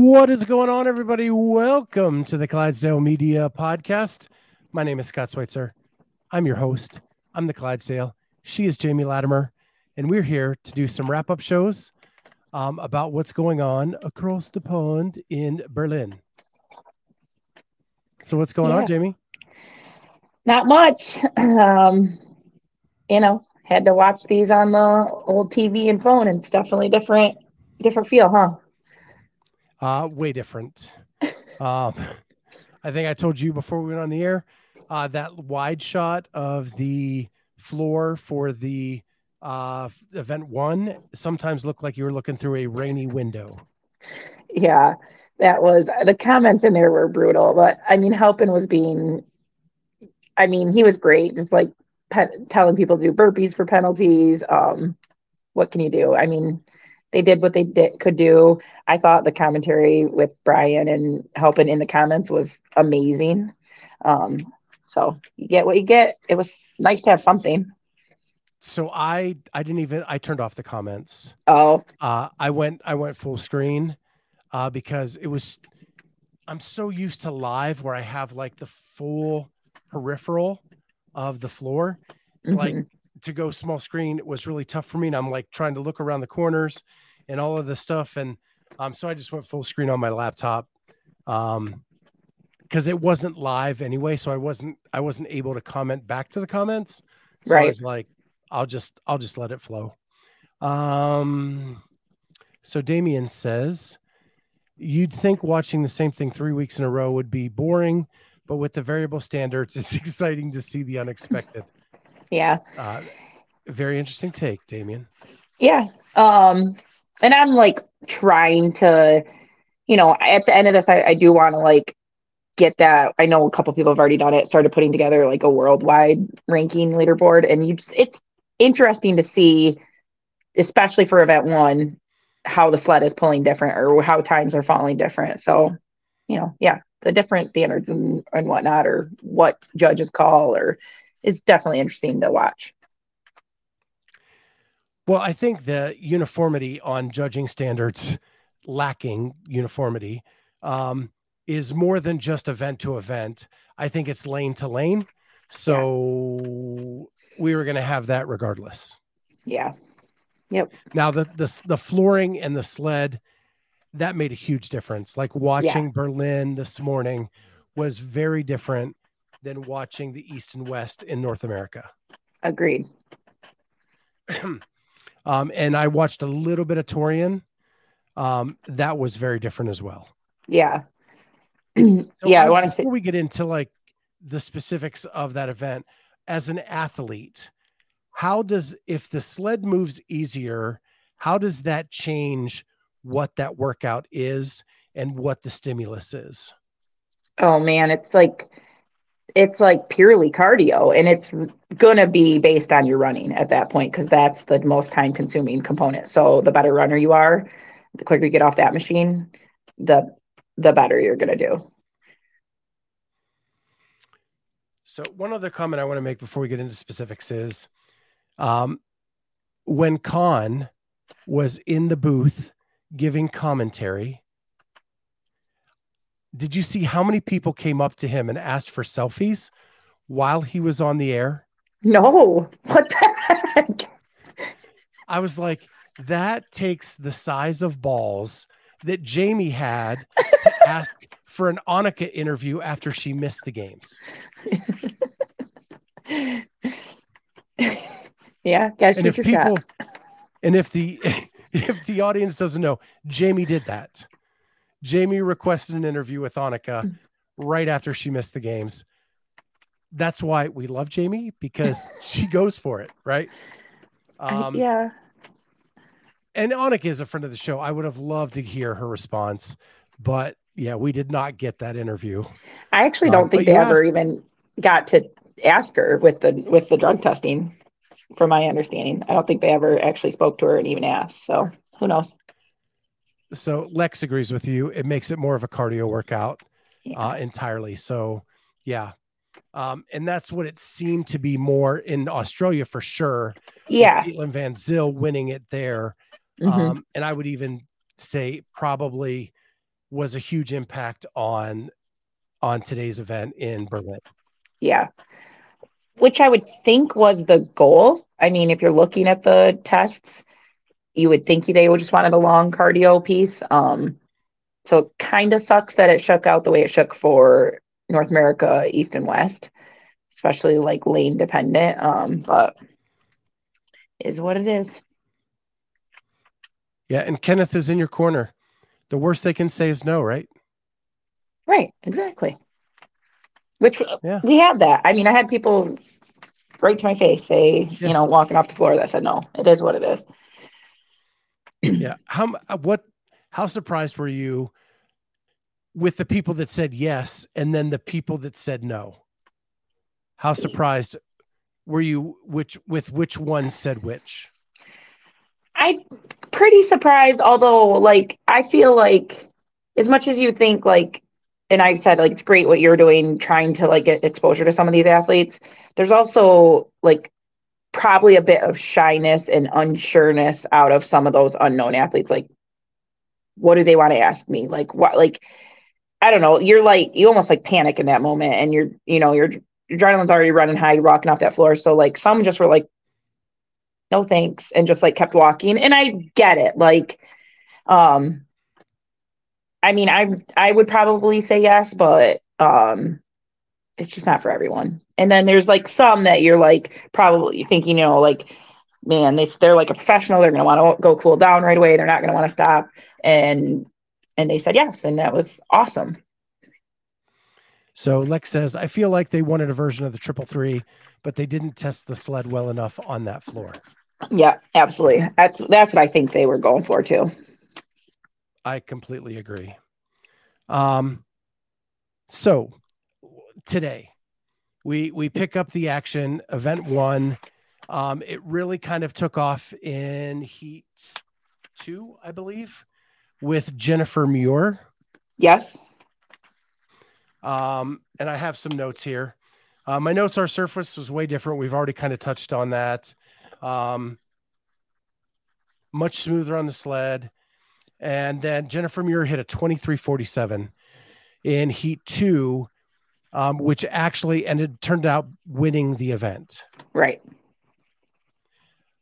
What is going on, everybody? Welcome to the Clydesdale Media Podcast. My name is Scott Schweitzer. I'm your host. I'm the Clydesdale. She is Jamie Latimer, and we're here to do some wrap up shows um, about what's going on across the pond in Berlin. So, what's going Yeah. on, Jamie? Not much. Um, you know, had to watch these on the old TV and phone, and it's definitely different, different feel, huh? Uh, way different. um, I think I told you before we went on the air uh, that wide shot of the floor for the uh, event one sometimes looked like you were looking through a rainy window. Yeah, that was the comments in there were brutal, but I mean, Halpin was being, I mean, he was great, just like pe- telling people to do burpees for penalties. Um, what can you do? I mean, they did what they did could do. I thought the commentary with Brian and helping in the comments was amazing. Um, so you get what you get. It was nice to have something. So I I didn't even I turned off the comments. Oh, Uh, I went I went full screen uh, because it was I'm so used to live where I have like the full peripheral of the floor. like mhm. to go small screen was really tough for me and i'm like trying to look around the corners and all of this stuff and um so i just went full screen on my laptop um because it wasn't live anyway so i wasn't i wasn't able to comment back to the comments so i was like i'll just i'll just let it flow um so damien says you'd think watching the same thing three weeks in a row would be boring but with the variable standards it's exciting to see the unexpected yeah. uh, very interesting take, Damien. Yeah. Um, and I'm like trying to, you know, at the end of this, I, I do want to like get that. I know a couple people have already done it, started putting together like a worldwide ranking leaderboard, and you just, it's interesting to see, especially for event one, how the sled is pulling different or how times are falling different. So, you know, yeah, the different standards and, and whatnot, or what judges call, or it's definitely interesting to watch. Well, I think the uniformity on judging standards, lacking uniformity, um, is more than just event to event. I think it's lane to lane. So we were going to have that regardless. Yeah. Yep. Now the the the flooring and the sled that made a huge difference. Like watching Berlin this morning was very different than watching the East and West in North America. Agreed. um, and I watched a little bit of Torian. Um, that was very different as well. Yeah. So yeah, I want to say before we get into like the specifics of that event, as an athlete, how does if the sled moves easier, how does that change what that workout is and what the stimulus is? oh man, it's like it's like purely cardio and it's gonna be based on your running at that point because that's the most time consuming component. So the better runner you are, the quicker you get off that machine, the the better you're gonna do. So one other comment I want to make before we get into specifics is um, when Khan was in the booth giving commentary, did you see how many people came up to him and asked for selfies while he was on the air? No, what the heck? I was like, that takes the size of balls that Jamie had to ask for an Annika interview after she missed the games. yeah, gotta and if your people shot. and if the if the audience doesn't know jamie did that jamie requested an interview with annika right after she missed the games that's why we love jamie because she goes for it right I- um yeah, and Annika is a friend of the show. I would have loved to hear her response, but yeah, we did not get that interview. I actually don't Um, think they ever asked- even got to ask her with the with the drug testing, from my understanding. I don't think they ever actually spoke to her and even asked. So who knows? So Lex agrees with you. It makes it more of a cardio workout Yeah. uh, entirely. So yeah. Um, and that's what it seemed to be more in Australia for sure. yeah. Caitlin Van Zyl winning it there. Mhm. Um, and I would even say probably was a huge impact on on today's event in Berlin. Yeah. Which I would think was the goal. I mean, if you're looking at the tests, you would think they would just wanted a long cardio piece. Um, so it kind of sucks that it shook out the way it shook for North America, East and West, especially like lane dependent. Um, but is what it is. Yeah, and Kenneth is in your corner. The worst they can say is no, right? Right, exactly. Which Yeah. we had that. I mean, I had people right to my face say, Yeah. you know, walking off the floor that said no. It is what it is. Yeah. How uh, what how surprised were you with the people that said yes and then the people that said no? How surprised were you which with which one said which? I'm pretty surprised, although like I feel like as much as you think like and I've said like it's great what you're doing trying to like get exposure to some of these athletes, there's also like probably a bit of shyness and unsureness out of some of those unknown athletes. Like, what do they want to ask me? Like what like I don't know, you're like you almost like panic in that moment and you're you know, your adrenaline's already running high, you're walking off that floor. So like some just were like no thanks and just like kept walking and i get it like um i mean i i would probably say yes but um it's just not for everyone and then there's like some that you're like probably thinking you know like man they, they're like a professional they're going to want to go cool down right away they're not going to want to stop and and they said yes and that was awesome So Lex says, I feel like they wanted a version of the triple three, but they didn't test the sled well enough on that floor. yeah absolutely that's that's what i think they were going for too I completely agree. Um, so today we we pick up the action. Event one, um, it really kind of took off in heat two, I believe, with Jennifer Muir. yes Um, and I have some notes here. Uh, my notes are surface was way different. We've already kind of touched on that. Um, much smoother on the sled. And then Jennifer Muir hit a 2347 in heat two, um, which actually ended turned out winning the event. right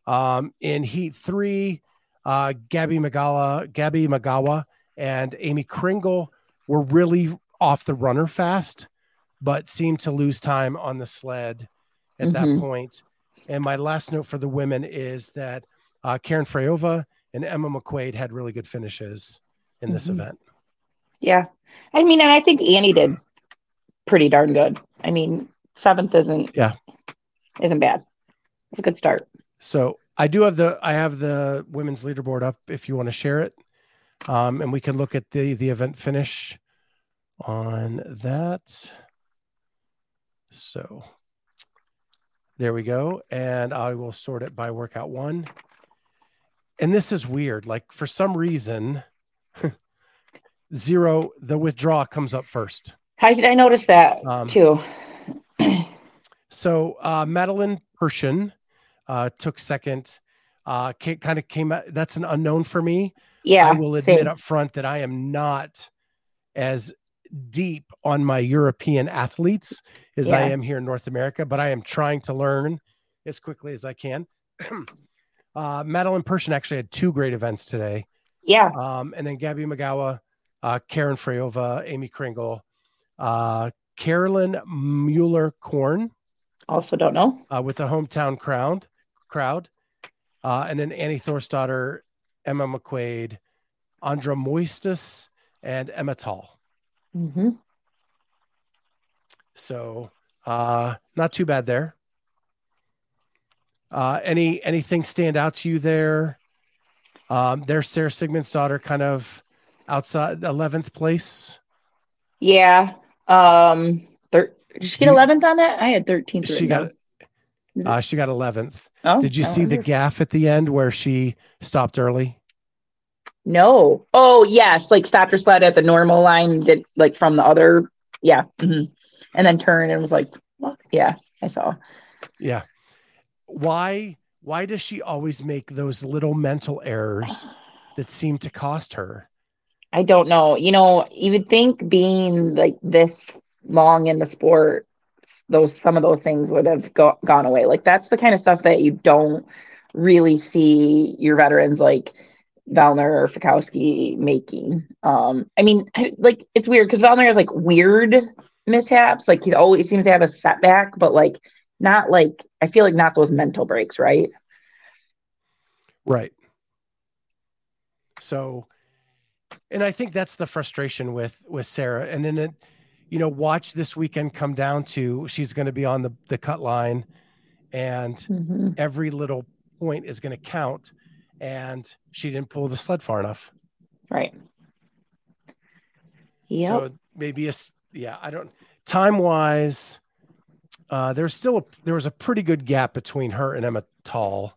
Um, in heat three, uh, Gabby Migała, Gabby Migała, and Amy Kringle were really off the runner fast, but seemed to lose time on the sled at that Mhm. point. And my last note for the women is that uh, Karen Freyova and Emma McQuaid had really good finishes in this Mhm. event. Yeah. I mean, and I think Annie did pretty darn good. I mean, seventh isn't Yeah. isn't bad. It's a good start. So I do have the I have the women's leaderboard up if you want to share it, um, and we can look at the the event finish on that. So there we go, and I will sort it by workout one. And this is weird. Like for some reason, zero the withdrawal comes up first. I, did I noticed that Um, too. So uh, Madeline Pershin uh, took second. Uh, kind of came out. That's an unknown for me. Yeah. I will admit same. up front that I am not as deep on my European athletes as I am here in North America, but I am trying to learn as quickly as I can. uh, Madeline Pershin actually had two great events today. Yeah. Um, and then Gabby Migała, uh, Karen Freyova, Amy Kringle, uh, Carolyn Mueller Korn Also don't know. uh, with the hometown crowd, crowd, uh, and then Annie Thorisdottir, Emma McQuaid, Andra Moistus, and Emma Tall. Mm-hmm. So uh, not too bad there. Uh, any anything stand out to you there Um, there's Sarah Sigmundsdottir, kind of outside 11th place. Yeah. Um, thir- did she get 11th on that? I had 13th. She got, uh, she got 11th. Oh, Did you I see the wonder. gaff at the end where she stopped early? No. Oh, yes. Like stopped her sled at the normal line, did like from the other. Yeah. mhm. And then turned and was like, what? yeah, I saw. Yeah. Why why does she always make those little mental errors that seem to cost her? I don't know. You know, you would think being like this long in the sport, those some of those things would have go, gone away. Like that's the kind of stuff that you don't really see your veterans like Vellner or Fikowski making. Um, I mean, like it's weird because Vellner has like weird mishaps. Like he always seems to have a setback, but like not like I feel like not those mental breaks, right? Right. So and I think that's the frustration with with Sarah. And then it, you know, watch this weekend come down to she's going to be on the the cut line and Mhm. every little point is going to count and she didn't pull the sled far enough. Right. Yeah. So maybe a yeah, I don't time wise. Uh, there's still a there was a pretty good gap between her and Emma Tall.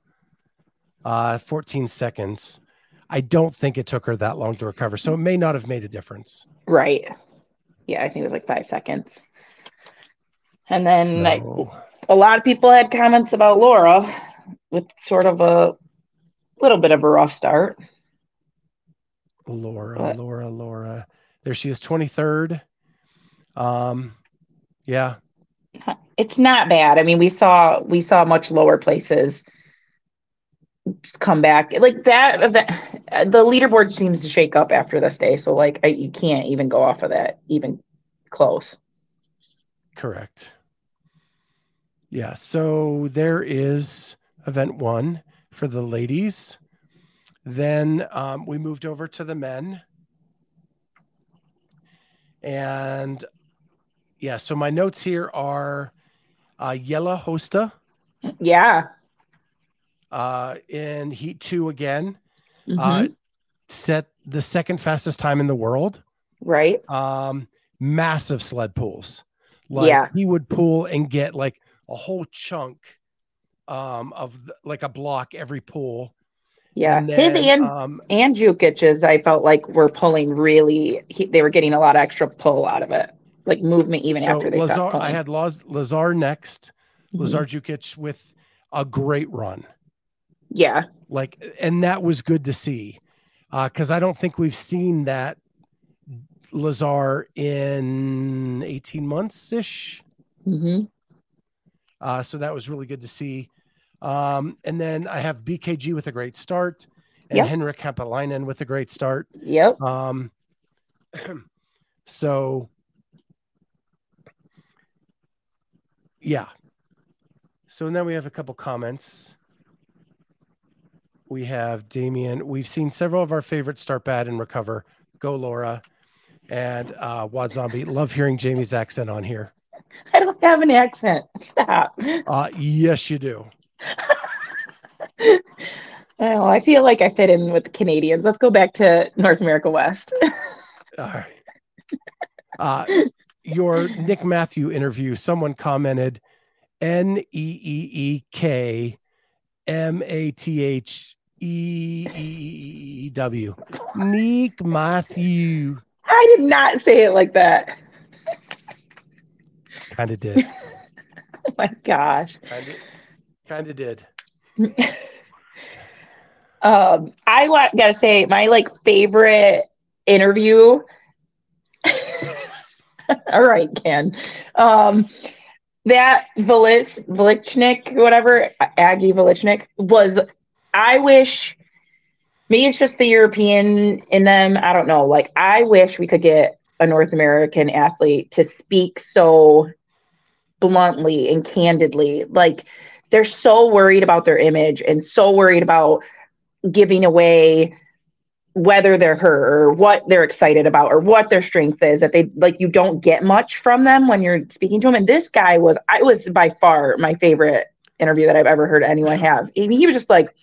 Uh, 14 seconds. I don't think it took her that long to recover, so it may not have made a difference. Right. Yeah, I think it was like five seconds. And then like, So, a lot of people had comments about Laura with sort of a little bit of a rough start. Laura, But- Laura, Laura. There she is, 23rd. Um, yeah, It's not bad. I mean, we saw we saw much lower places come back. Like that event, the leaderboard seems to shake up after this day. So like, I, you can't even go off of that even close. correct. Yeah, so there is event one for the ladies. Then um, we moved over to the men. And yeah, so my notes here are uh, Yella Hosta Yeah. Uh, in Heat 2 again. Mhm. Uh, set the second fastest time in the world. right. Um, massive sled pulls. Like Yeah. he would pull and get like a whole chunk um, of the, like a block every pull. Yeah. And His and um, and Jukic's, I felt like were pulling really. He, they were getting a lot of extra pull out of it, like movement even so after they Lazar, stopped pulling. I had Laz, Lazar next. Mhm. Lazar Jukic with a great run. Yeah. Like, and that was good to see because I don't think we've seen that Lazar in 18 months ish. hmm Uh, so that was really good to see. Um, and then I have BKG with a great start and Yep. Henrik Haapalainen with a great start. Yep. Um, so yeah. So and then we have a couple comments. We have Damien. We've seen several of our favorites start bad and recover. Go Laura. And uh Wad Zombie. Love hearing Jamie's accent on here. I don't have an accent. Stop. Uh yes, you do. Oh, I feel like I fit in with the Canadians. Let's go back to North America West. All right. Uh, your Nick Matthew interview, someone commented N E E E K M A T H E E E W. Nick Matthew. I did not say it like that. Kind of did. Oh my gosh. Kind of did. Um, I wa- gotta say, my like favorite interview. All right, Ken. Um, that Velich Velichnik, whatever Aggie Velichnik was. I wish. Maybe it's just the European in them. I don't know. Like, I wish we could get a North American athlete to speak so bluntly and candidly. Like, they're so worried about their image and so worried about giving away whether they're hurt or what they're excited about or what their strength is that they like you don't get much from them when you're speaking to them and this guy was i was by far my favorite interview that i've ever heard anyone have I mean, he was just like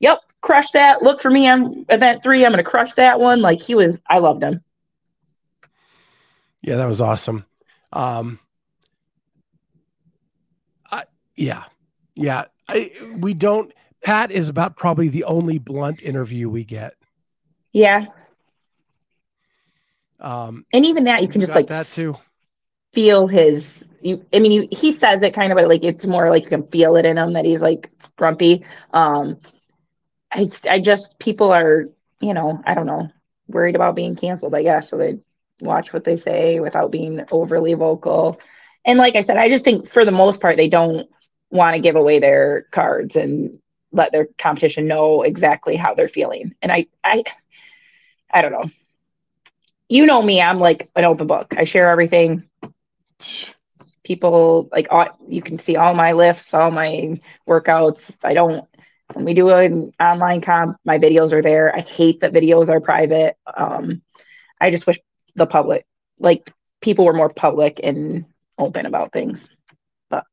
yep crush that. Look for me on event three. I'm going to crush that one. Like he was, I loved him. Yeah, that was awesome. Um, I, yeah, yeah. I, we don't. Pat is about probably the only blunt interview we get. Yeah. Um, and even that you can just like that too. feel his. You, I mean, you, he says it kind of, but like it's more like you can feel it in him that he's like grumpy. Um, I, I just people are, you know, I don't know, worried about being canceled. I guess so they watch what they say without being overly vocal. And like I said, I just think for the most part they don't want to give away their cards and let their competition know exactly how they're feeling. And I, I, I don't know. You know me, I'm like an open book. I share everything. People like all, you can see all my lifts, all my workouts. I don't when we do an online comp, my videos are there. I hate that videos are private. Um, I just wish the public, like people were more public and open about things. But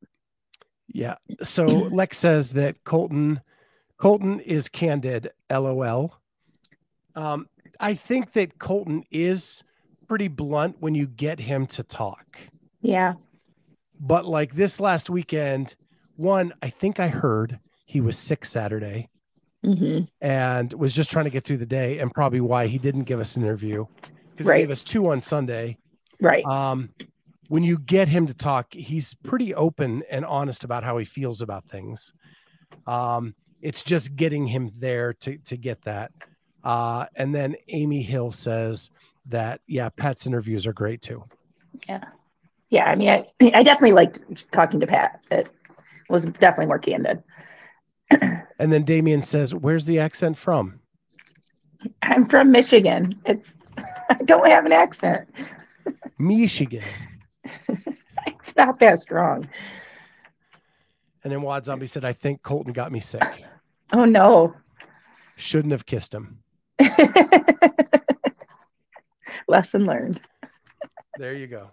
yeah. So Lex says that Colton Colton is candid, lol. Um, I think that Colton is pretty blunt when you get him to talk. Yeah. But like this last weekend, one, I think I heard he was sick Saturday mm-hmm. and was just trying to get through the day, and probably why he didn't give us an interview because right. he gave us two on Sunday. Right. Um, when you get him to talk, he's pretty open and honest about how he feels about things. Um, it's just getting him there to to get that. Uh, and then Amy Hill says that yeah, Pat's interviews are great too. Yeah, yeah. I mean, I, I definitely liked talking to Pat. It was definitely more candid. And then Damien says, "Where's the accent from?" I'm from Michigan. It's I don't have an accent. Michigan. it's not that strong. And then Wad Zombie said, I think Colton got me sick. Oh no. Shouldn't have kissed him. Lesson learned. There you go.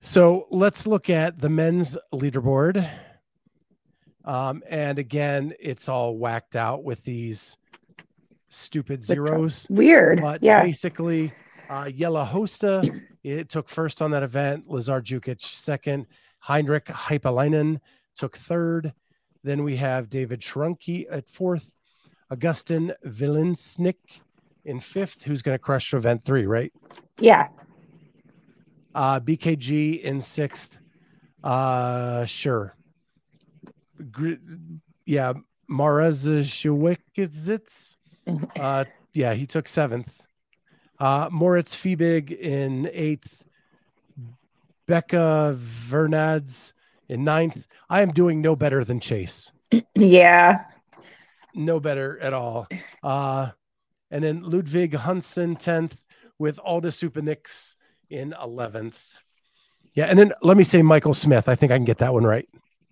So let's look at the men's leaderboard. Um, and again, it's all whacked out with these stupid zeros. Weird. But yeah. basically, uh, Jelle Hoste, it took first on that event. Lazar Jukic second. Heinrich Haapalainen took third. Then we have David Shrunky at fourth. Augustin Vilinsnik in fifth, who's going to crush event three, right? Yeah. Uh, BKG in sixth. Uh, sure. Yeah. Marez Uh, yeah, he took seventh. Uh, Moritz Fiebig in eighth. Becca Vernads in ninth. I am doing no better than Chase. Yeah. No better at all. Uh, and then Ludwig Hansen 10th with Uldis Upenieks in 11th. Yeah. And then let me say Michael Smith. I think I can get that one right.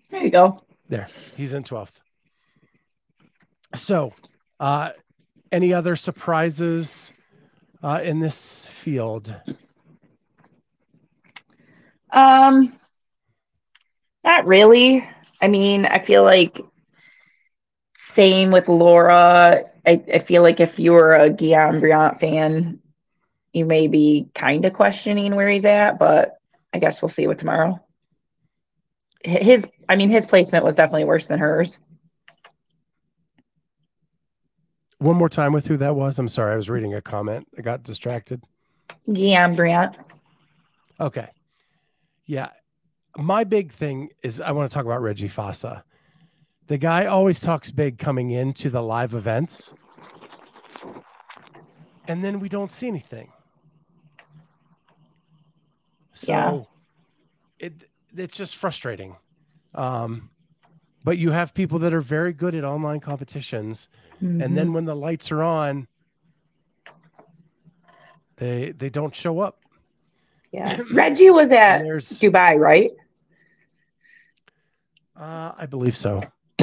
There you go. There. He's in 12th. So, uh, any other surprises uh, in this field? Um, not really. I mean, I feel like same with Laura. I, I feel like if you were a Guillaume Briant fan, you may be kind of questioning where he's at, but I guess we'll see what tomorrow. His, I mean, his placement was definitely worse than hers. One more time with who that was. I'm sorry, I was reading a comment. I got distracted. Guillaume Briant. Okay. Yeah. My big thing is I want to talk about Reggie Fasa. The guy always talks big coming into the live events. And then we don't see anything. So yeah. it it's just frustrating. Um, but you have people that are very good at online competitions. Mm-hmm. and then when the lights are on they they don't show up. Yeah. Reggie was at dubai right? Uh, i believe so.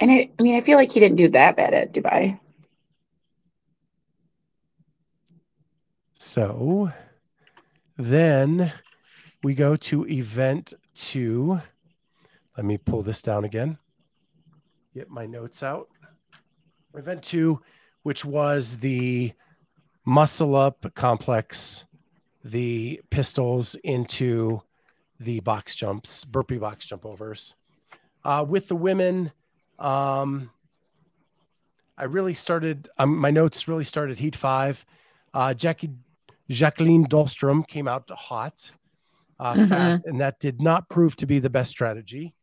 And I, I mean i feel like he didn't do that bad at dubai. So then we go to event two let me pull this down again. Get my notes out. event two, which was the muscle up complex, the pistols into the box jumps, burpee box jump overs. Uh, with the women, um, I really started, um, my notes really started heat five. Uh, Jackie, Jacqueline Dahlstrom came out hot, uh, Mhm. fast, and that did not prove to be the best strategy.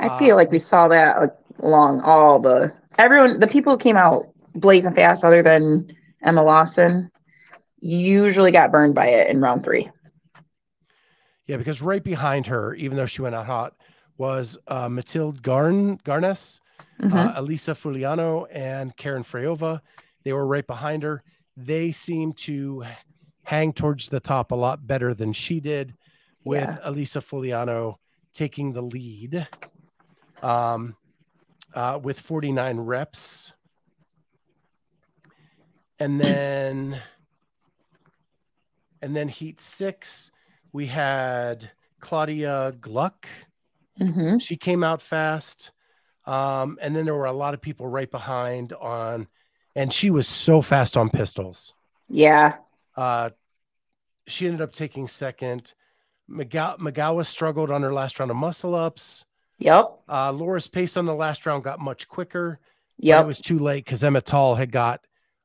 I feel Uh, like we saw that along all the everyone the people who came out blazing fast other than Emma Lawson usually got burned by it in round three. Yeah, because right behind her, even though she went out hot, was uh, Mathilde Garn Garnes, Mhm. uh, Elisa Fuliano, and Karen Freyova. They were right behind her. They seemed to hang towards the top a lot better than she did, with Yeah. Elisa Fuliano taking the lead um, uh, with 49 reps. And then, and then heat six, we had Claudia Gluck. Mhm. She came out fast. Um, and then there were a lot of people right behind on, and she was so fast on pistols. Yeah. Uh, she ended up taking second. McGowan struggled on her last round of muscle ups. Yep. Uh, Laura's pace on the last round got much quicker. Yep. it was too late because Emma Tall had got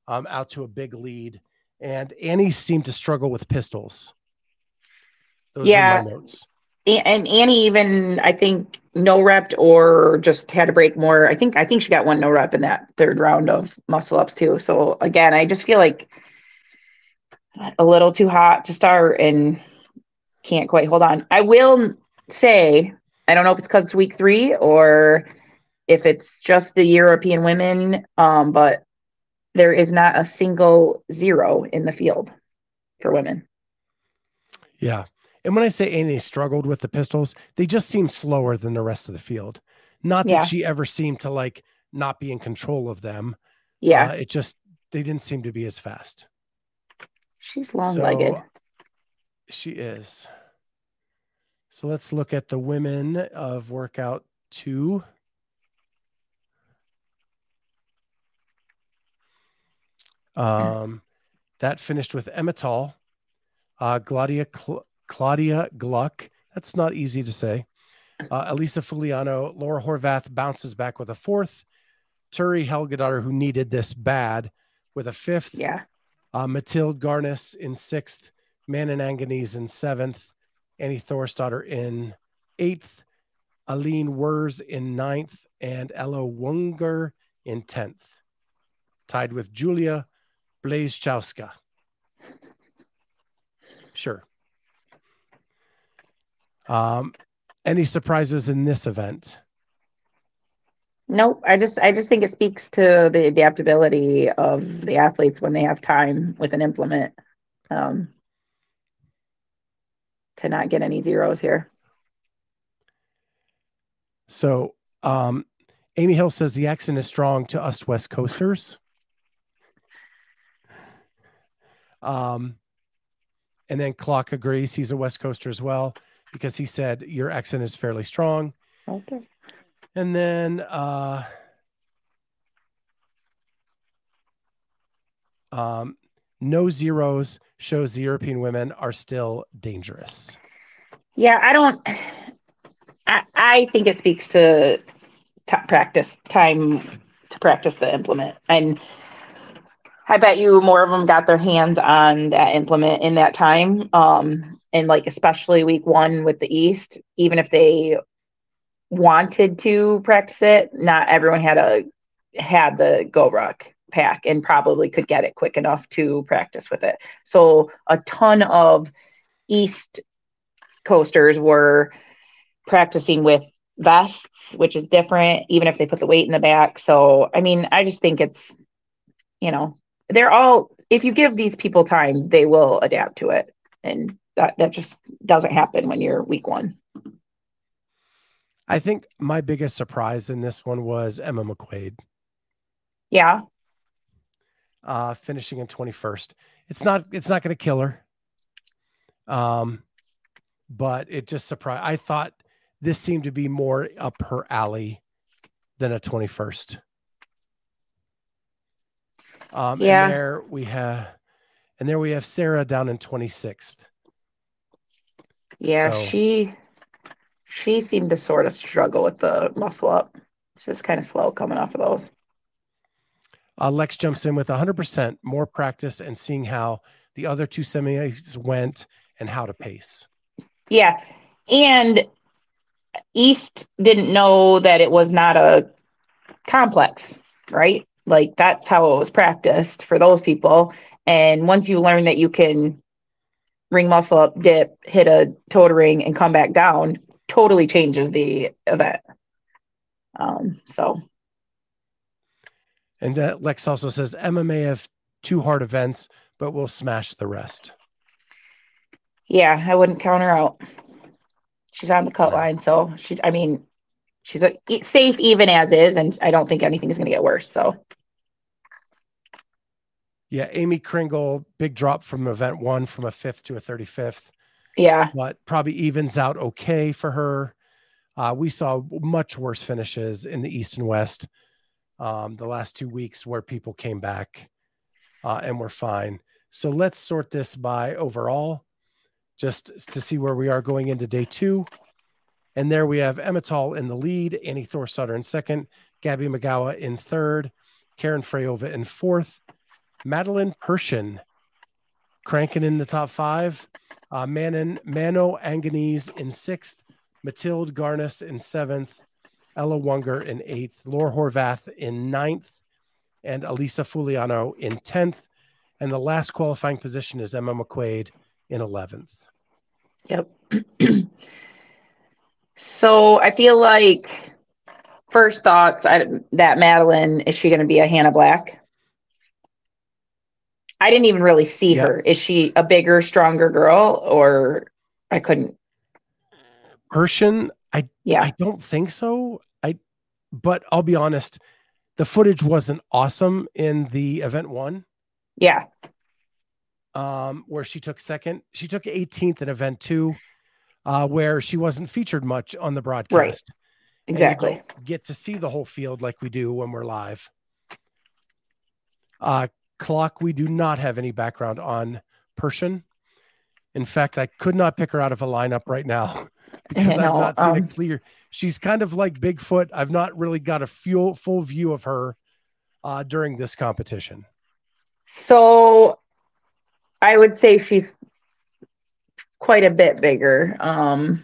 um, out to a big lead, and Annie seemed to struggle with pistols. Those Yeah. are my notes. And Annie even I think no rep or just had to break more. I think I think she got one no rep in that third round of muscle ups too. So again, I just feel like a little too hot to start and can't quite hold on. I will say I don't know if it's because it's week three or if it's just the European women, um, but there is not a single zero in the field for women. Yeah. And when I say Annie struggled with the pistols, they just seemed slower than the rest of the field. Not that Yeah. she ever seemed to like not be in control of them. Yeah, Uh, it just they didn't seem to be as fast. she's long legged. So, she is. So let's look at the women of workout two. Um, that finished with Emma Tall, uh, Claudia Cl- Claudia Gluck. That's not easy to say. Uh, Elisa Fuliano, Laura Horvath bounces back with a fourth. Turi Helgadottir, who needed this bad, with a fifth. Yeah. Uh, Mathilde Garnes in sixth, Manon Angonese in seventh, Annie Thorsdottir in eighth, Aline Wers in ninth, and Ella Wunger in tenth, tied with Julia Blazechowska. Sure. Um, any surprises in this event? Nope. I just I just think it speaks to the adaptability of the athletes when they have time with an implement. Um, to not get any zeros here. So, um, Amy Hill says the accent is strong to us West Coasters. Um, and then Clock agrees he's a West Coaster as well because he said your accent is fairly strong. Okay. And then uh, um, no zeros shows the European women are still dangerous. Yeah, I don't. I I think it speaks to t- practice time to practice the implement, and I bet you more of them got their hands on that implement in that time. Um, and like especially week one with the East, even if they wanted to practice it, not everyone had a had the Go Ruck pack and probably could get it quick enough to practice with it. So a ton of East coasters were practicing with vests, which is different, even if they put the weight in the back. So, I mean, I just think it's, you know, they're all, if you give these people time, they will adapt to it. And that, that just doesn't happen when you're week one. I think my biggest surprise in this one was Emma McQuaid. Yeah. Uh, finishing in 21st. It's not it's not going to kill her. Um, but it just surprised. I thought this seemed to be more up her alley than a 21st. Um, Yeah. And there we have, and there we have Sarah down in 26th. Yeah, So- she she seemed to sort of struggle with the muscle up. It's just kind of slow coming off of those. Uh, Lex jumps in with 100% more practice and seeing how the other two semis went and how to pace. Yeah. And East didn't know that it was not a complex, right? Like that's how it was practiced for those people. And once you learn that you can ring muscle up, dip, hit a toe to ring, and come back down, totally changes the event. Um, so And uh, Lex also says Emma have two hard events, but we'll smash the rest. yeah, I wouldn't count her out. She's on the cut line, so she. I mean, she's a, safe even as is, and I don't think anything is going to get worse. So Yeah, Amy Kringle, big drop from event one from a fifth to a 35th, yeah, but probably evens out okay for her. Uh, we saw much worse finishes in the East and West um, the last two weeks where people came back uh, and were fine. So let's sort this by overall just to see where we are going into day two. And there we have Emma Tall in the lead, Annie Thorisdottir in second, Gabby Migała in third, Karen Freyova in fourth, Madeline Pershin cranking in the top five, uh, Manon, Mano Angonese in sixth, Matilde Garnes in seventh, Ella Wunger in eighth, Laura Horvath in ninth, and Elisa Fuliano in 10th. And the last qualifying position is Emma McQuaid in 11th. Yep. so I feel like first thoughts I, that Madeline is she going to be a Hannah Black? I didn't even really see Yeah. her. Is she a bigger, stronger girl, or I couldn't? Pershin, I Yeah, I don't think so. I but I'll be honest, the footage wasn't awesome in the event one. yeah, um, where she took second. She took 18th in event two, uh, where she wasn't featured much on the broadcast. You exactly. get to see the whole field like we do when we're live. Uh, clock, we do not have any background on Pershin. In fact, I could not pick her out of a lineup right now because I've not seen um, a clear. She's kind of like Bigfoot. I've not really got a full full view of her uh, during this competition. So I would say she's quite a bit bigger. Um,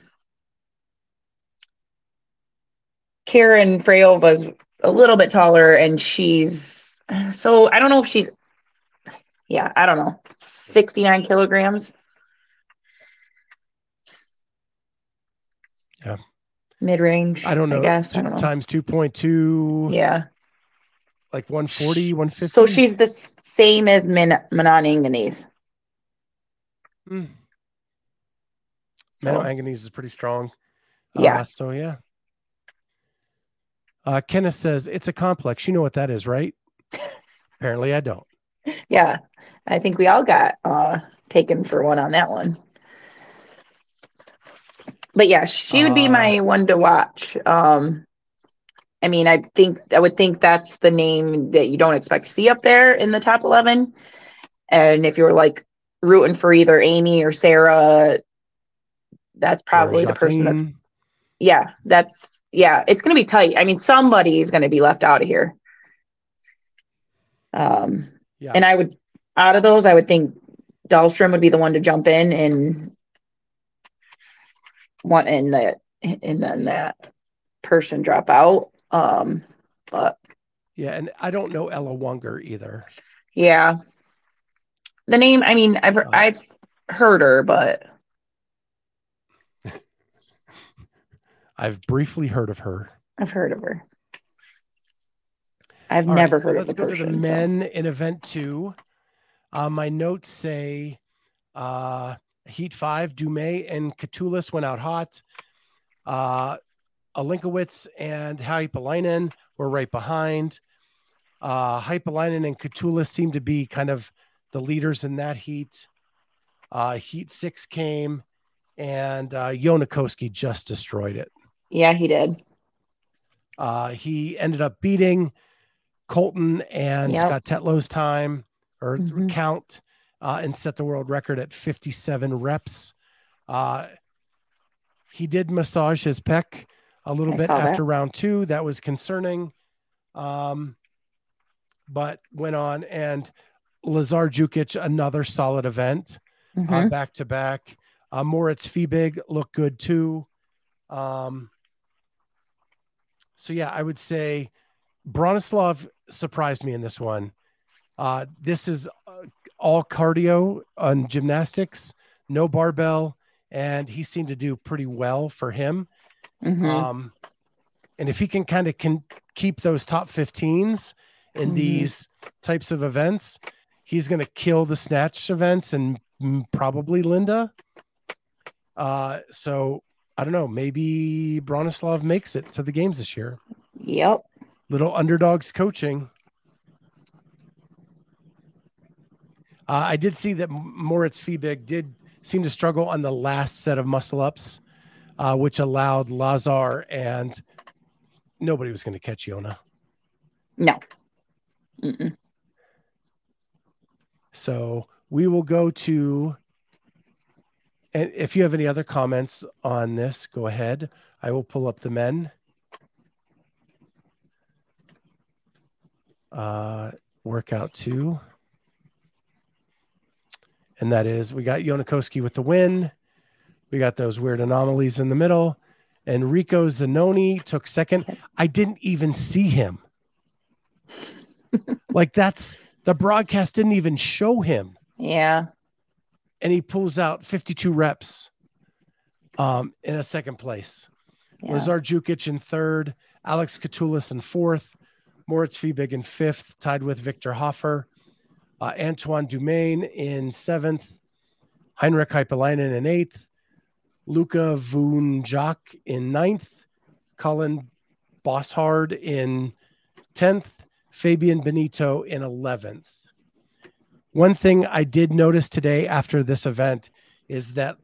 Karen Freyova's a little bit taller and she's so I don't know if she's yeah, I don't know. 69 kilograms. Mid range. I don't know. I guess. I don't know. Times 2.2, Yeah. like 140, 150. So she's the same as Min- Manon Inganese. Mm. So, Mano Angonese is pretty strong. Yeah. Uh, so yeah. Uh, Kenneth says it's a complex. You know what that is, right? Apparently, I don't. yeah. I think we all got uh taken for one on that one. But yeah, she would be Uh, my one to watch. Um I mean, I think I would think that's the name that you don't expect to see up there in the top 11. And if you're like rooting for either Amy or Sarah, that's probably the person that's yeah, that's yeah, it's going to be tight. I mean, somebody is going to be left out of here. Um, Yeah. and I would out of those, I would think Dahlstrom would be the one to jump in and want in that and then that person drop out. Um, but Yeah, and I don't know Ella Wunger either. yeah, the name. I mean, I've Uh, I've heard her, but I've briefly heard of her. I've heard of her. I've All right, never so heard let's of the go person. to the so- men in event two. Uh, my notes say uh, Heat five, Dumay and Katulis went out hot. Uh, Alinkowitz and Haapalainen were right behind. Uh, Haapalainen and Katulis seemed to be kind of the leaders in that heat. Uh, heat six came, and uh, Jonne Koski just destroyed it. Yeah, he did. Uh, he ended up beating Colton and Yep. Scott Tetlow's time or Mhm. count uh, and set the world record at 57 reps. Uh, he did massage his pec a little I bit saw that. after round two. That was concerning. Um, but went on and Lazar Jukic, another solid event uh, Mhm. back to back. Uh, Moritz Fiebig looked good too. Um, so yeah, I would say Bronislav surprised me in this one. Uh, this is all cardio on gymnastics, no barbell, and he seemed to do pretty well for him. Mhm. Um, and if he can kind of can keep those top 15s in Mhm. these types of events, he's going to kill the snatch events and probably Linda. Uh, so I don't know. Maybe Bronislav makes it to the games this year. Yep. Little underdogs coaching. Uh, I did see that Moritz Fiebig did seem to struggle on the last set of muscle ups, uh, which allowed Lazar and nobody was going to catch Jonne. No. Mm-mm. So we will go to, and if you have any other comments on this, go ahead. I will pull up the men. Uh, workout two. And that is we got Jonne Koski with the win. We got those weird anomalies in the middle. And Rico Zanoni took second. I didn't even see him. like that's the broadcast didn't even show him Yeah. and he pulls out 52 reps um, in a second place. yeah. Lazar Jukic in third, Alex Katulis in fourth, Moritz Fiebig in fifth, tied with Victor Hoffer, uh, Antoine Dumaine in seventh, Henrik Haapalainen in eighth, Luca Vunjak in ninth, Colin Bosshard in 10th, Fabian Benito in 11th. One thing I did notice today after this event is that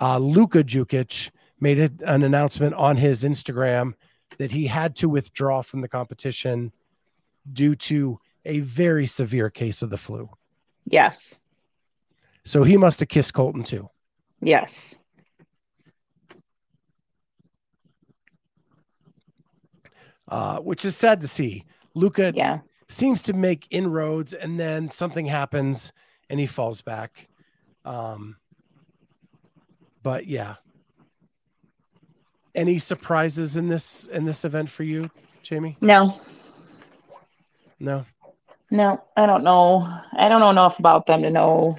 uh, Luka Jukic made an announcement on his Instagram that he had to withdraw from the competition due to a very severe case of the flu. Yes. So he must have kissed Colton too. Yes. uh, which is sad to see. Luca Yeah. seems to make inroads and then something happens and he falls back. Um, but yeah. Any surprises in this in this event for you, Jamie? No. No. No. I don't know. I don't know enough about them to know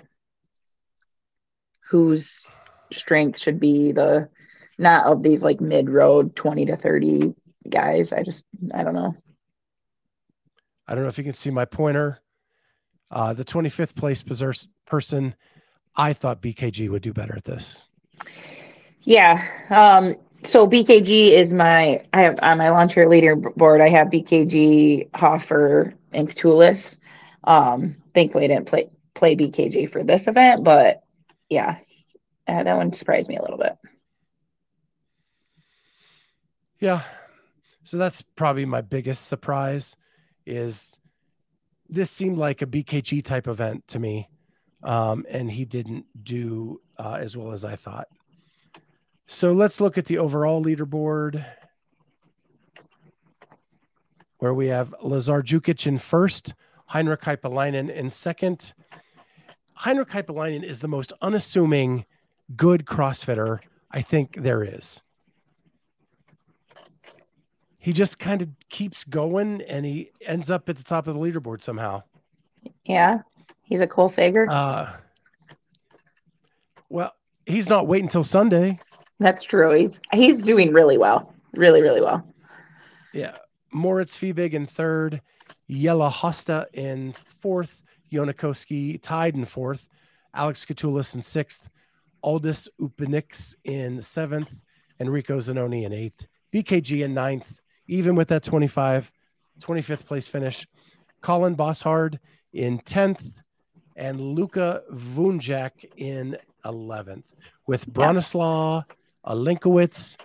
whose strength should be the not of these like mid road 20 to 30 guys. I just I don't know. I don't know if you can see my pointer. Uh, the 25th place pers- person, I thought BKG would do better at this. Yeah. Um, so BKG is my I have on my lawn chair leaderboard. I have BKG, Hoffer, and Catullus. Um, thankfully I didn't play play BKG for this event, but yeah, uh, that one surprised me a little bit. Yeah. So that's probably my biggest surprise is this seemed like a BKG type event to me. Um, and he didn't do uh, as well as I thought. So let's look at the overall leaderboard where we have Lazar Jukic in first, Henrik Haapalainen in second. Henrik Haapalainen is the most unassuming good CrossFitter I think there is he just kind of keeps going and he ends up at the top of the leaderboard somehow. Yeah, he's a cool Sager. Uh, well, he's not waiting until Sunday. That's true. He's he's doing really well, really really well. Yeah. Moritz Fiebig in third, Jelle Hoste in fourth, Jonne Koski tied in fourth, Alex Katulis in sixth, Uldis Upenieks in seventh, Enrico Zanoni in eighth, BKG in ninth, even with that 25, 25th place finish. Colin Bosshard in 10th and Luca Vunjak in 11th, with Bronislaw Olenkowicz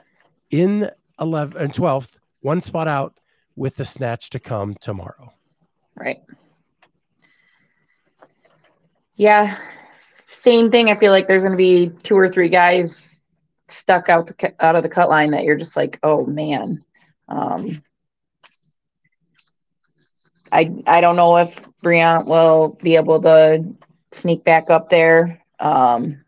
in 11 and 12th, one spot out with the snatch to come tomorrow. Right. Yeah. Same thing. I feel like there's going to be two or three guys stuck out the out of the cut line that you're just like, oh man. Um, I I don't know if Briant will be able to sneak back up there. Um,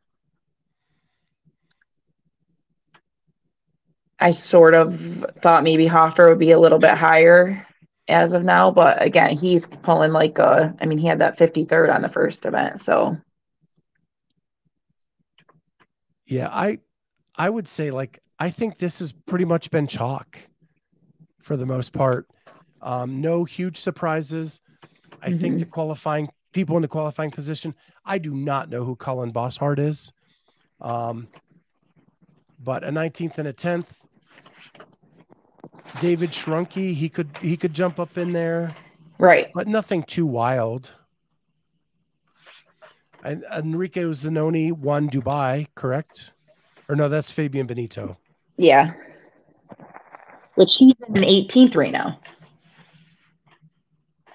I sort of thought maybe Hoffer would be a little bit higher as of now, but again, he's pulling like a. I mean, he had that 53rd on the first event, so. Yeah, I I would say like I think this has pretty much been chalk for the most part. Um, no huge surprises. I mm-hmm. think the qualifying people in the qualifying position. I do not know who Colin Bosshard is, um, but a 19th and a 10th. David Shrunky, he could he could jump up in there, right? But nothing too wild. And Enrico Zanoni won Dubai, correct? Or no, that's Fabian Benito. Yeah. Which he's in 18th right now.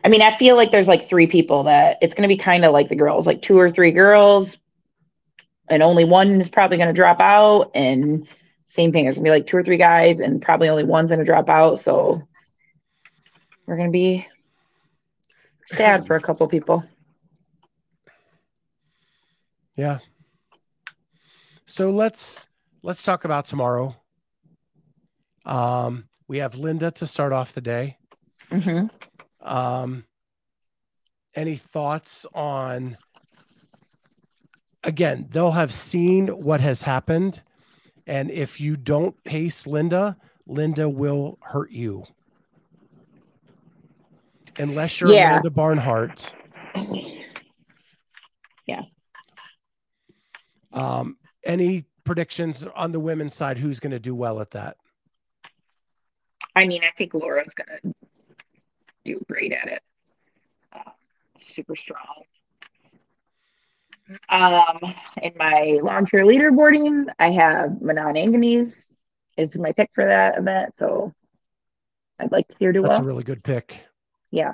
I mean, I feel like there's like three people that it's going to be kind of like the girls, like two or three girls, and only one is probably going to drop out. And same thing, there's going to be like two or three guys, and probably only one's going to drop out. So we're going to be sad for a couple people. Yeah. So let's let's talk about tomorrow. Um, we have Linda to start off the day. Mm-hmm. Um, any thoughts on? Again, they'll have seen what has happened, and if you don't pace Linda, Linda will hurt you. Unless you're yeah. Linda Barnhart. Yeah. Um, any predictions on the women's side? Who's going to do well at that? I mean, I think Laura's going to do great at it. Uh, super strong. Um, in my lawn chair leaderboarding, I have Manon Angonese is my pick for that event. So I'd like to see her do That's well. That's a really good pick. Yeah.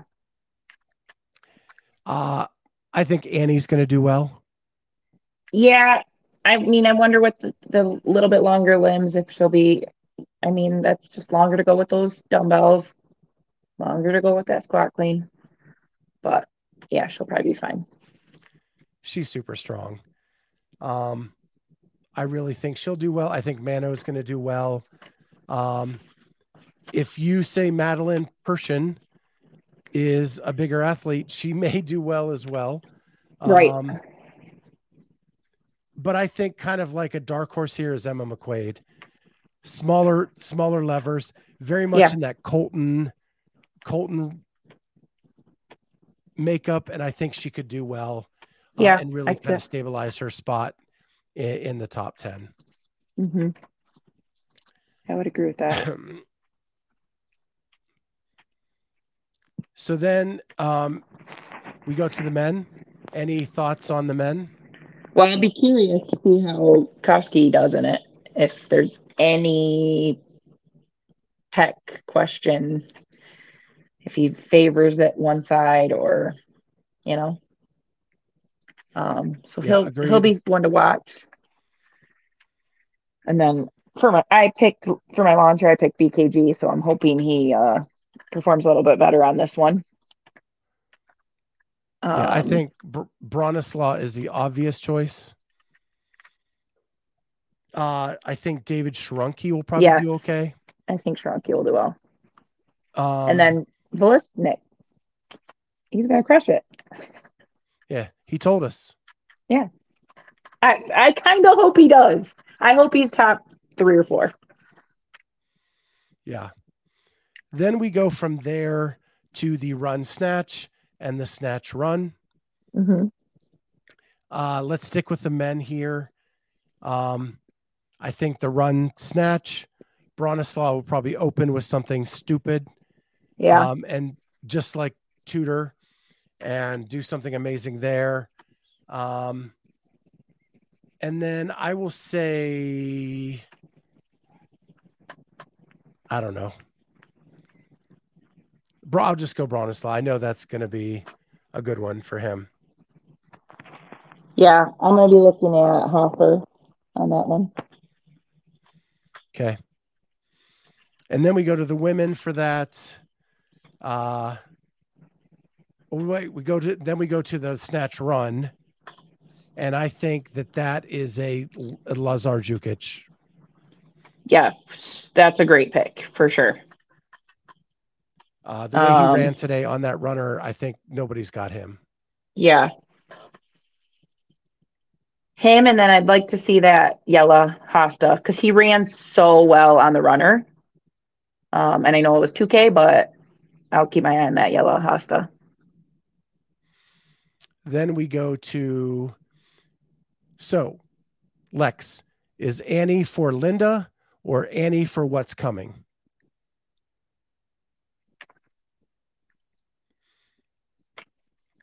Uh, I think Annie's going to do well. Yeah. I mean, I wonder what the, the little bit longer limbs, if she'll be, I mean, that's just longer to go with those dumbbells longer to go with that squat clean. But yeah, she'll probably be fine. She's super strong. Um, I really think she'll do well. I think Mano is going to do well. Um, if you say Madeline Persson is a bigger athlete, she may do well as well. Right. Um, but I think kind of like a dark horse here is Emma McQuaid. Smaller, smaller levers, very much yeah. in that Colton Colton makeup, and I think she could do well. Uh, yeah, and really I kind of stabilize her spot in, in the top 10 mm-hmm. I would agree with that. so then um, we go to the men. Any thoughts on the men? Well, I'd be curious to see how Koski does in it. If there's any tech question if he favors that one side or you know um so yeah, he'll agreed. he'll be one to watch and then for my i picked for my lawn chair i picked bkg so i'm hoping he uh performs a little bit better on this one um, yeah, i um, think Br- bronislaw is the obvious choice uh i think david shrunky will probably yes, do okay i think shrunky will do well um, and then Volesnik. He's gonna crush it. He told us. Yeah. I I kind of hope he does. I hope he's top three or four. Yeah. Then we go from there to the run snatch and the snatch run. Mm-hmm. Uh, let's stick with the men here. Um, I think the run snatch, Bronislaw will probably open with something stupid yeah. Um, and just like Tudor and do something amazing there. Um, and then I will say, I don't know. Bro, I'll just go Bronislaw. I know that's going to be a good one for him. Yeah, I'm gonna be looking at Hoffer on that one. Okay. And then we go to the women for that. Uh, oh, wait, we go to then we go to the snatch run, and I think that that is a, a Lazar Jukic. Yeah, that's a great pick for sure. Uh, the way Um, he ran today on that runner, I think nobody's got him. Yeah. Him, and then I'd like to see that Jelle Hoste because he ran so well on the runner. Um, and I know it was 2K, but I'll keep my eye on that Jelle Hoste. Then we go to so Lex is Annie for Linda or Annie for what's coming?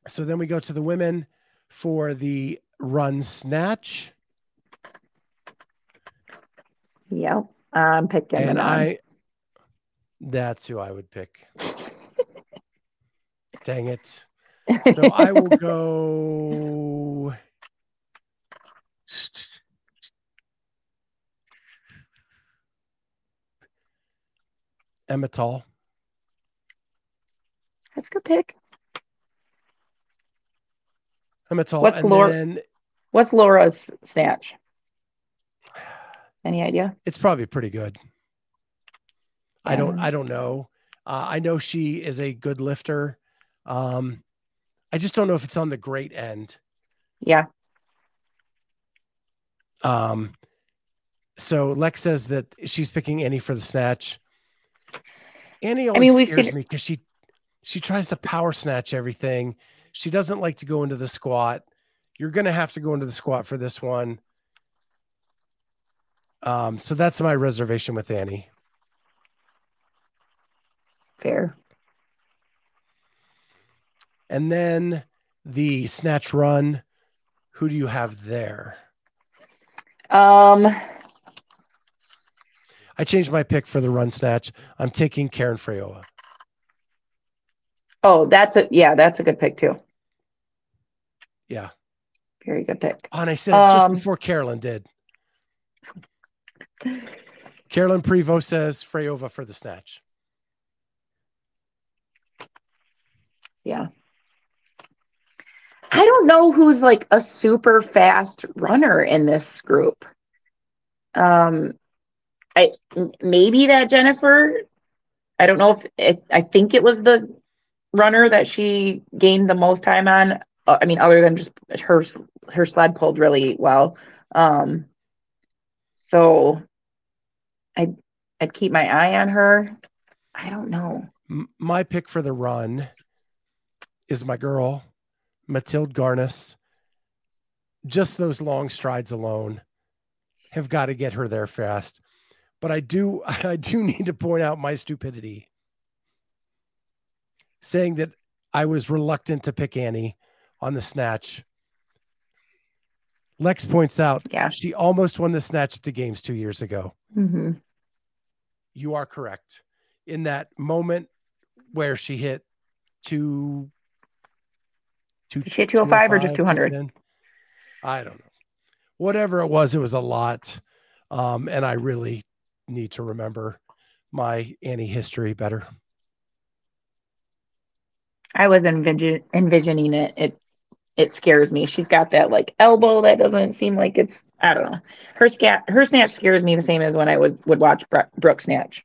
So then we go to the women for the run snatch. Yep. I'm picking and I that's who I would pick. Dang it. So I will go Emma Tall. That's a good pick. Emma Tall. What's Laura- then What's Laura's snatch? Any idea? it's probably pretty good. I don't. I don't know. Uh, I know she is a good lifter. Um, I just don't know if it's on the great end. Yeah. Um, so Lex says that she's picking Annie for the snatch. Annie always mean, scares seen- me because she she tries to power snatch everything. She doesn't like to go into the squat. You're gonna have to go into the squat for this one. Um, so that's my reservation with Annie. Fair. And then the snatch run. Who do you have there? Um, I changed my pick for the run snatch. I'm taking Karin Freyova. oh, that's a yeah, that's a good pick too. Yeah. Very good pick. Oh, and I said it just Um, before Carolyn did. Carolyn Prevo says Freyova for the snatch. Yeah. I don't know who's like a super fast runner in this group. Um, I maybe that Jennifer. I don't know if it, I think it was the runner that she gained the most time on. Uh, I mean, other than just her her sled pulled really well. Um, so I I'd keep my eye on her. I don't know. My pick for the run is my girl, Mathilde Garnes. Just those long strides alone have got to get her there fast. But I do I do need to point out my stupidity. Saying that I was reluctant to pick Annie on the snatch. Lex points out Yeah. she almost won the snatch at the games two years ago. hmm You are correct. In that moment where she hit two, two Did she hit 205 or just 200? I don't know. Whatever it was, it was a lot. Um, and I really need to remember my Annie history better. I was envision- envisioning it. It it scares me. She's got that like elbow that doesn't seem like it's. I don't know. Her scat her snatch scares me the same as when I was would watch Bro- Brooke snatch.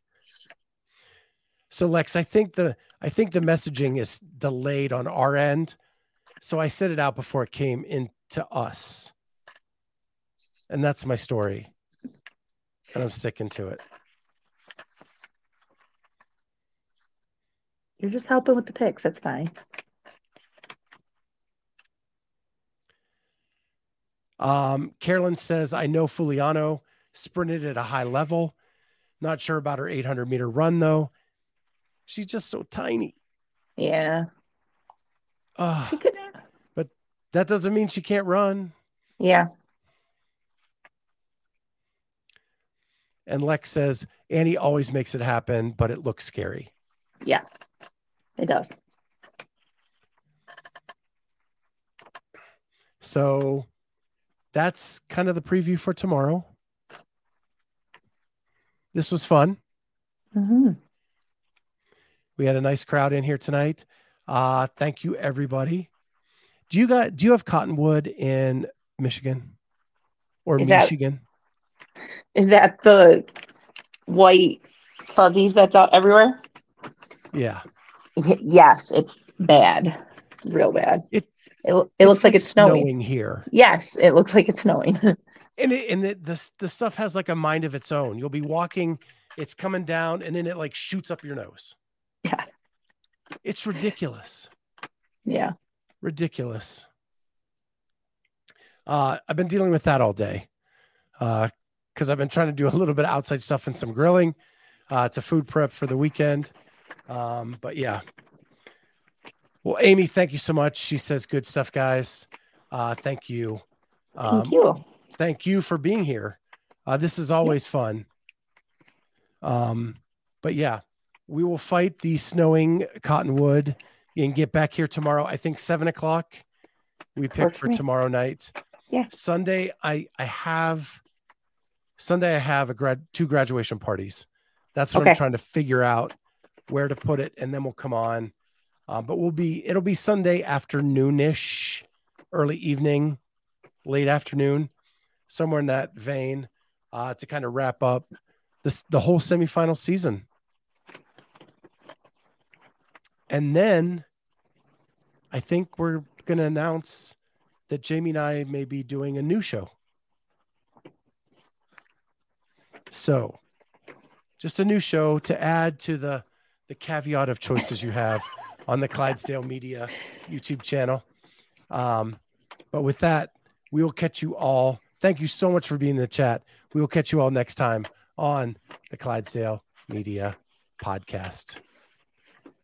So Lex, I think the I think the messaging is delayed on our end. So I said it out before it came into us. And that's my story. And I'm sticking to it. You're just helping with the picks. That's fine. Um, Carolyn says, I know Fuliano sprinted at a high level. Not sure about her 800 meter run, though. She's just so tiny. Yeah, Ugh, she could. That doesn't mean she can't run. Yeah, And Lex says, Annie always makes it happen, but it looks scary. yeah. It does. So that's kind of the preview for tomorrow. This was fun. hmm We had a nice crowd in here tonight. Uh, thank you, everybody. Do you got? Do you have cottonwood in Michigan or Is Michigan? Is that the white fuzzies that's out everywhere? Yeah, yes, it's bad, real bad. It- it, it looks like, it's snowing. here, Yes, it looks like it's snowing. and it, and it, the the stuff has like a mind of its own. You'll be walking, it's coming down, and then it like shoots up your nose. Yeah. it's ridiculous. yeah. Ridiculous. Uh, I've been dealing with that all day because I've been trying to do a little bit of outside stuff and some grilling uh, to food prep for the weekend. Um, but yeah. Well, Amy, thank you so much. She says good stuff, guys. Uh, thank you. Um, Thank you. thank you for being here. Uh, this is always fun. Um, but yeah, we will fight the snowing cottonwood and get back here tomorrow. I think seven o'clock. We pick Works for tomorrow night. Yeah. Sunday, I I have Sunday. I have a grad two graduation parties. That's what I'm trying to figure out where to put it, and then we'll come on. Um, but we'll be it'll be Sunday afternoonish, early evening, late afternoon, somewhere in that vein, uh, to kind of wrap up this the whole semifinal season. And then I think we're going to announce that Jamie and I may be doing a new show. So, just a new show to add to the the caveat of choices you have on the Clydesdale Media YouTube channel. Um, but with that, we will catch you all. Thank you so much for being in the chat. We will catch you all next time on the Clydesdale Media Podcast.